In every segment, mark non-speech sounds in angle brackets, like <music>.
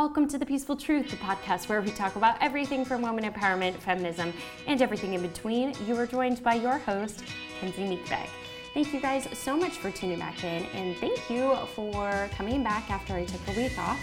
Welcome to The Peaceful Truth, the podcast where we talk about everything from women empowerment, feminism, and everything in between. You are joined by your host, Kenzie Meekbeck. Thank you guys so much for tuning back in, and thank you for coming back after I took a week off.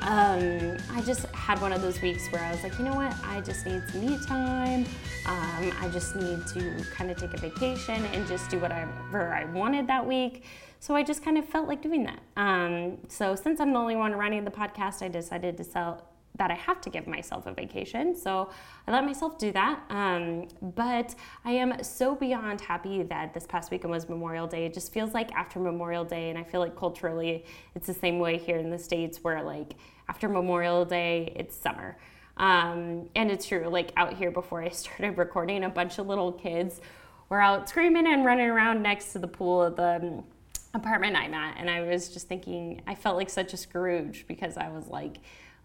Um, I just had one of those weeks where I was like, you know what, I just need some me time. Um, I just need to kind of take a vacation and just do whatever I wanted that week. So I just kind of felt like doing that. Um, so since I'm the only one running the podcast, I decided to sell that I have to give myself a vacation. So I let myself do that. Um, but I am so beyond happy that this past weekend was Memorial Day. It just feels like after Memorial Day, and I feel like culturally it's the same way here in the States where like after Memorial Day, it's summer. Um, and it's true, like out here before I <laughs> started recording, a bunch of little kids were out screaming and running around next to the pool at the apartment I'm at. And I was just thinking, I felt like such a Scrooge because I was like,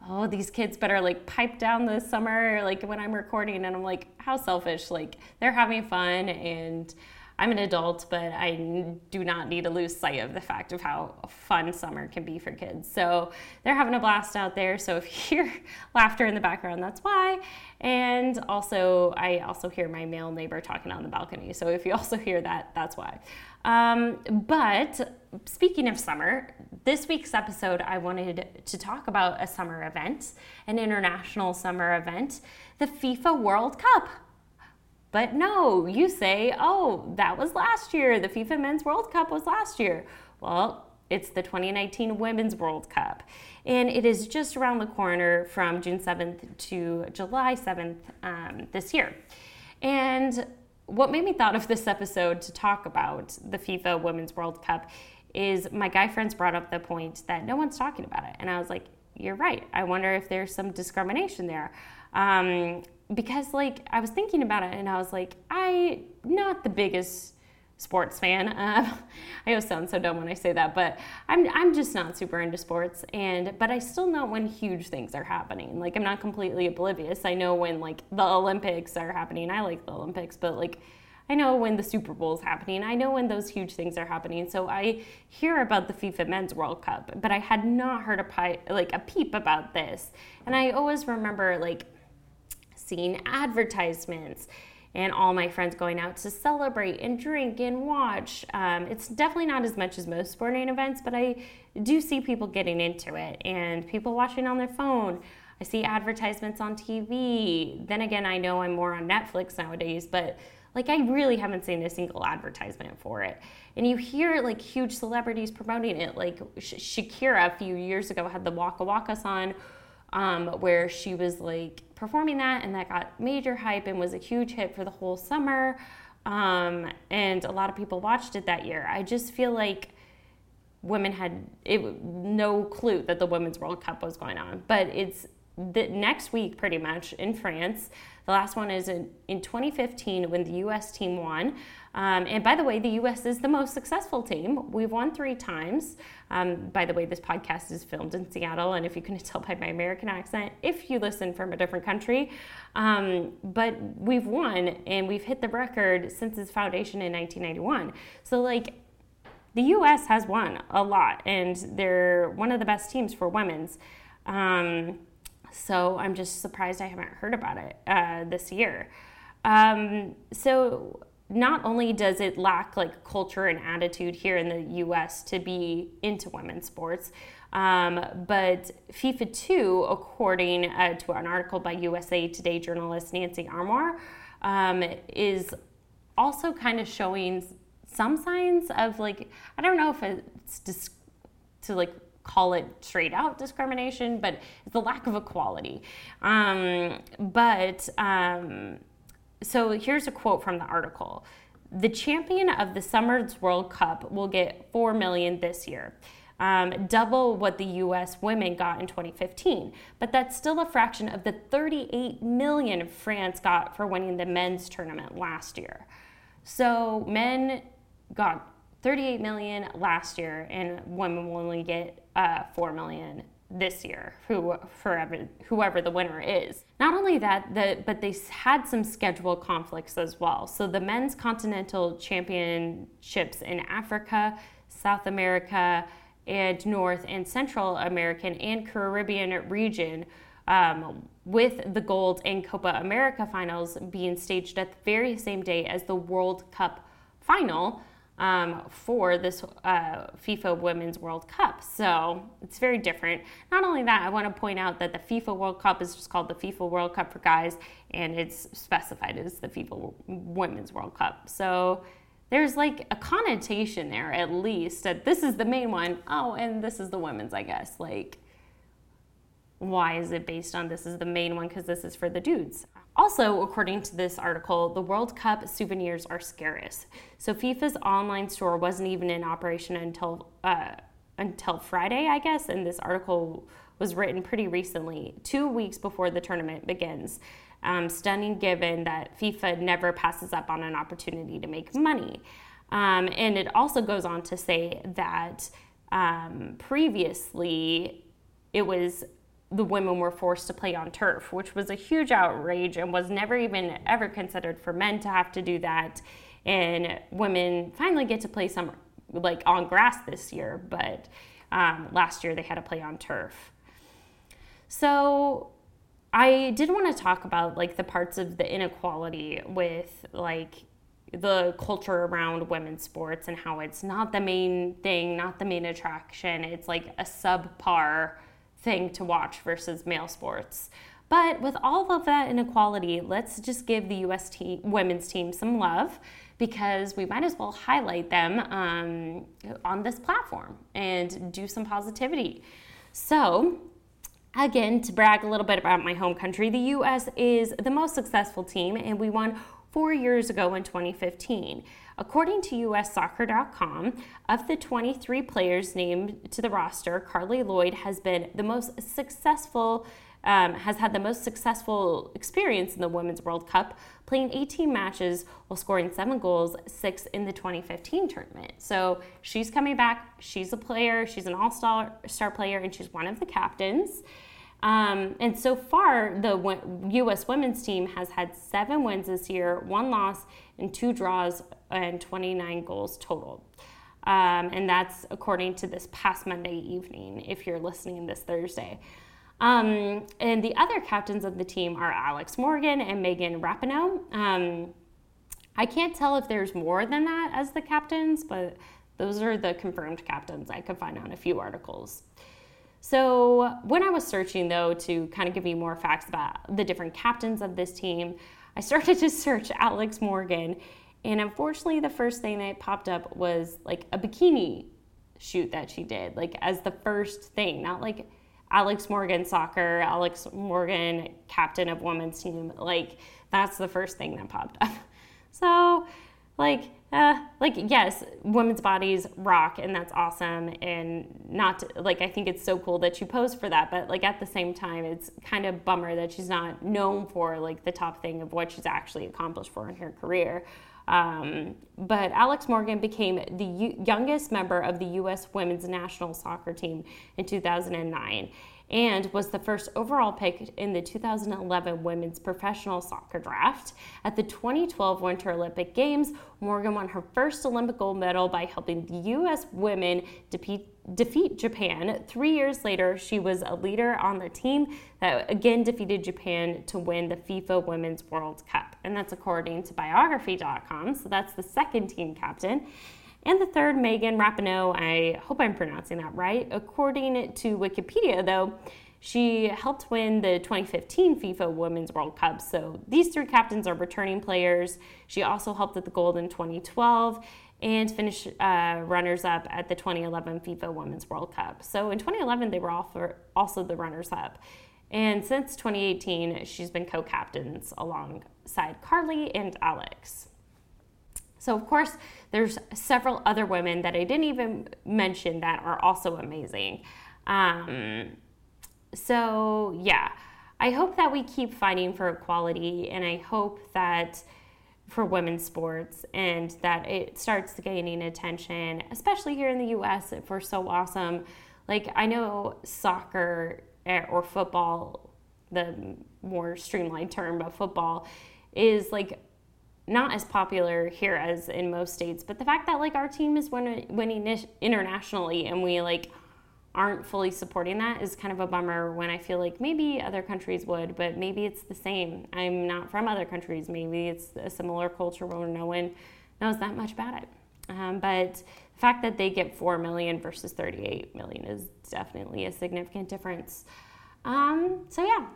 oh, these kids better like pipe down this summer, like when I'm recording. And I'm like, how selfish. Like they're having fun and I'm an adult, but I do not need to lose sight of the fact of how fun summer can be for kids. So they're having a blast out there. So if you hear <laughs> laughter in the background, that's why. And also, I also hear my male neighbor talking on the balcony. So if you <laughs> also hear that, that's why. Um, but speaking of summer, this week's episode, I wanted to talk about a summer event, an international summer event, the FIFA World Cup. But no, you say, oh, that was last year. The FIFA Men's World Cup was last year. Well, it's the 2019 Women's World Cup. And it is just around the corner from June 7th to July 7th um, this year. And what made me thought of this episode to talk about the FIFA Women's World Cup is my guy friends brought up the point that no one's talking about it. And I was like, you're right. I wonder if there's some discrimination there. Um, because like I was thinking about it and I was like, I not the biggest sports fan. Uh, <laughs> I always sound so dumb when I say that, but I'm I'm just not super into sports. And but I still know when huge things are happening. Like I'm not completely oblivious. I know when like the Olympics are happening. I like the Olympics, but like. I know when the Super Bowl is happening. I know when those huge things are happening. So I hear about the FIFA Men's World Cup, but I had not heard a pi- like a peep about this. And I always remember like seeing advertisements and all my friends going out to celebrate and drink and watch. Um, it's definitely not as much as most sporting events, but I do see people getting into it and people watching on their phone. I see advertisements on TV. Then again, I know I'm more on Netflix nowadays, but like I really haven't seen a single advertisement for it. And you hear like huge celebrities promoting it. Like Shakira a few years ago had the Waka Waka song um, where she was like performing that, and that got major hype and was a huge hit for the whole summer. Um, and a lot of people watched it that year. I just feel like women had it, no clue that the Women's World Cup was going on, but it's the next week pretty much in France. The last one is in, in 2015 when the US team won. Um, and by the way, the US is the most successful team. We've won three times. Um, by the way, this podcast is filmed in Seattle, and if you couldn't <laughs> tell by my American accent, if you listen from a different country, um, but we've won and we've hit the record since its foundation in 1991. So, like, the US has won a lot, and they're one of the best teams for women's. Um, so I'm just surprised I haven't heard about it uh, this year. Um, so not only does it lack like culture and attitude here in the US to be into women's sports, um, but FIFA 2, according uh, to an article by USA Today journalist Nancy Armour, um, is also kind of showing some signs of like, I don't know if it's dis- to like call it straight out discrimination, but it's the lack of equality. Um, but um, so here's a quote from the article. The champion of the Summer's World Cup will get 4 million this year. Um, double what the US women got in 2015. But that's still a fraction of the 38 million France got for winning the men's tournament last year. So men got 38 million last year, and women will only get uh, 4 million this year, who forever whoever the winner is. Not only that, the, but they had some schedule conflicts as well. So the men's continental championships in Africa, South America, and North and Central American and Caribbean region, um, with the Gold and Copa America finals being staged at the very same day as the World Cup final um, for this uh, FIFA Women's World Cup. So it's very different. Not only that, I want to point out that the FIFA World Cup is just called the FIFA World Cup for guys, and it's specified as the FIFA Women's World Cup. So there's like a connotation there, at least, that this is the main one. Oh, and this is the women's, I guess. Like, why is it based on this is the main one? Because this is for the dudes. Also, according to this article, the World Cup souvenirs are scarce. So FIFA's online store wasn't even in operation until uh, until Friday, I guess. And this article was written pretty recently, two weeks before the tournament begins. Um, stunning, given that FIFA never passes up on an opportunity to make money. Um, and it also goes on to say that um, previously it was the women were forced to play on turf, which was a huge outrage and was never even ever considered for men to have to do that. And women finally get to play some like on grass this year, but um, last year they had to play on turf. So I did want to talk about like the parts of the inequality with like the culture around women's sports and how it's not the main thing, not the main attraction. It's like a subpar thing to watch versus male sports. But with all of that inequality, let's just give the U.S. Team, women's team some love because we might as well highlight them um, on this platform and do some positivity. So, again, to brag a little bit about my home country, the U.S. is the most successful team, and we won four years ago in 2015. According to USSoccer.com, of the 23 players named to the roster, Carli Lloyd has been the most successful. Um, has had the most successful experience in the Women's World Cup, playing 18 matches while scoring seven goals, six in the 2015 tournament. So she's coming back. She's a player. She's an all-star star player, and she's one of the captains. Um, and so far, the U.S. women's team has had seven wins this year, one loss, and two draws, and 29 goals total. Um, and that's according to this past Monday evening, if you're listening this Thursday. Um, and the other captains of the team are Alex Morgan and Megan Rapinoe. Um, I can't tell if there's more than that as the captains, but those are the confirmed captains I could find on a few articles. So, when I was searching though to kind of give you more facts about the different captains of this team, I started to search Alex Morgan, and unfortunately, the first thing that popped up was like a bikini shoot that she did, like as the first thing, not like Alex Morgan soccer, Alex Morgan captain of women's team. Like that's the first thing that popped up. <laughs> So, like uh, like yes, women's bodies rock, and that's awesome. And not like I think it's so cool that she posed for that, but like at the same time, it's kind of bummer that she's not known for like the top thing of what she's actually accomplished for in her career. Um, but Alex Morgan became the youngest member of the U.S. women's national soccer team in 2009 and was the first overall pick in the 2011 women's professional soccer draft. At the 2012 Winter Olympic Games, Morgan won her first Olympic gold medal by helping the U.S. women defeat defeat Japan. Three years later, she was a leader on the team that again defeated Japan to win the FIFA Women's World Cup. And that's according to biography.com. So that's the second team captain. And the third, Megan Rapinoe, I hope I'm pronouncing that right. According to Wikipedia, though, she helped win the 2015 FIFA Women's World Cup. So these three captains are returning players. She also helped at the gold in 2012 and finished uh, runners up at the 2011 FIFA Women's World Cup. So in 2011, they were also the runners up. And since 2018, she's been co captains alongside Carli and Alex. So, of course, there's several other women that I didn't even mention that are also amazing. Um, so, yeah, I hope that we keep fighting for equality, and I hope that for women's sports and that it starts gaining attention, especially here in the US if we're so awesome. Like, I know soccer eh, or football, the more streamlined term of football, is like not as popular here as in most states, but the fact that like our team is winning, winning internationally and we like aren't fully supporting that is kind of a bummer when I feel like maybe other countries would, but maybe it's the same. I'm not from other countries. Maybe it's a similar culture where no one knows that much about it. Um, but the fact that they get 4 million versus 38 million is definitely a significant difference. Um, so, yeah.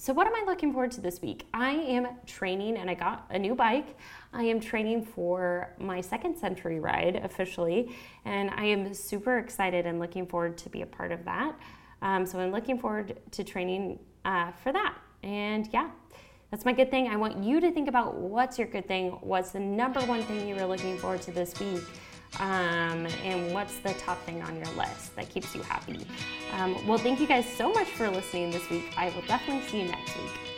So, what am I looking forward to this week? I am training and I got a new bike. I am training for my second century ride officially, and I am super excited and looking forward to be a part of that. Um, so, I'm looking forward to training uh, for that. And yeah, that's my good thing. I want you to think about what's your good thing, what's the number one thing you were looking forward to this week, um, and what's the top thing on your list that keeps you happy. Um, well, thank you guys so much for listening this week. I will definitely see you next week.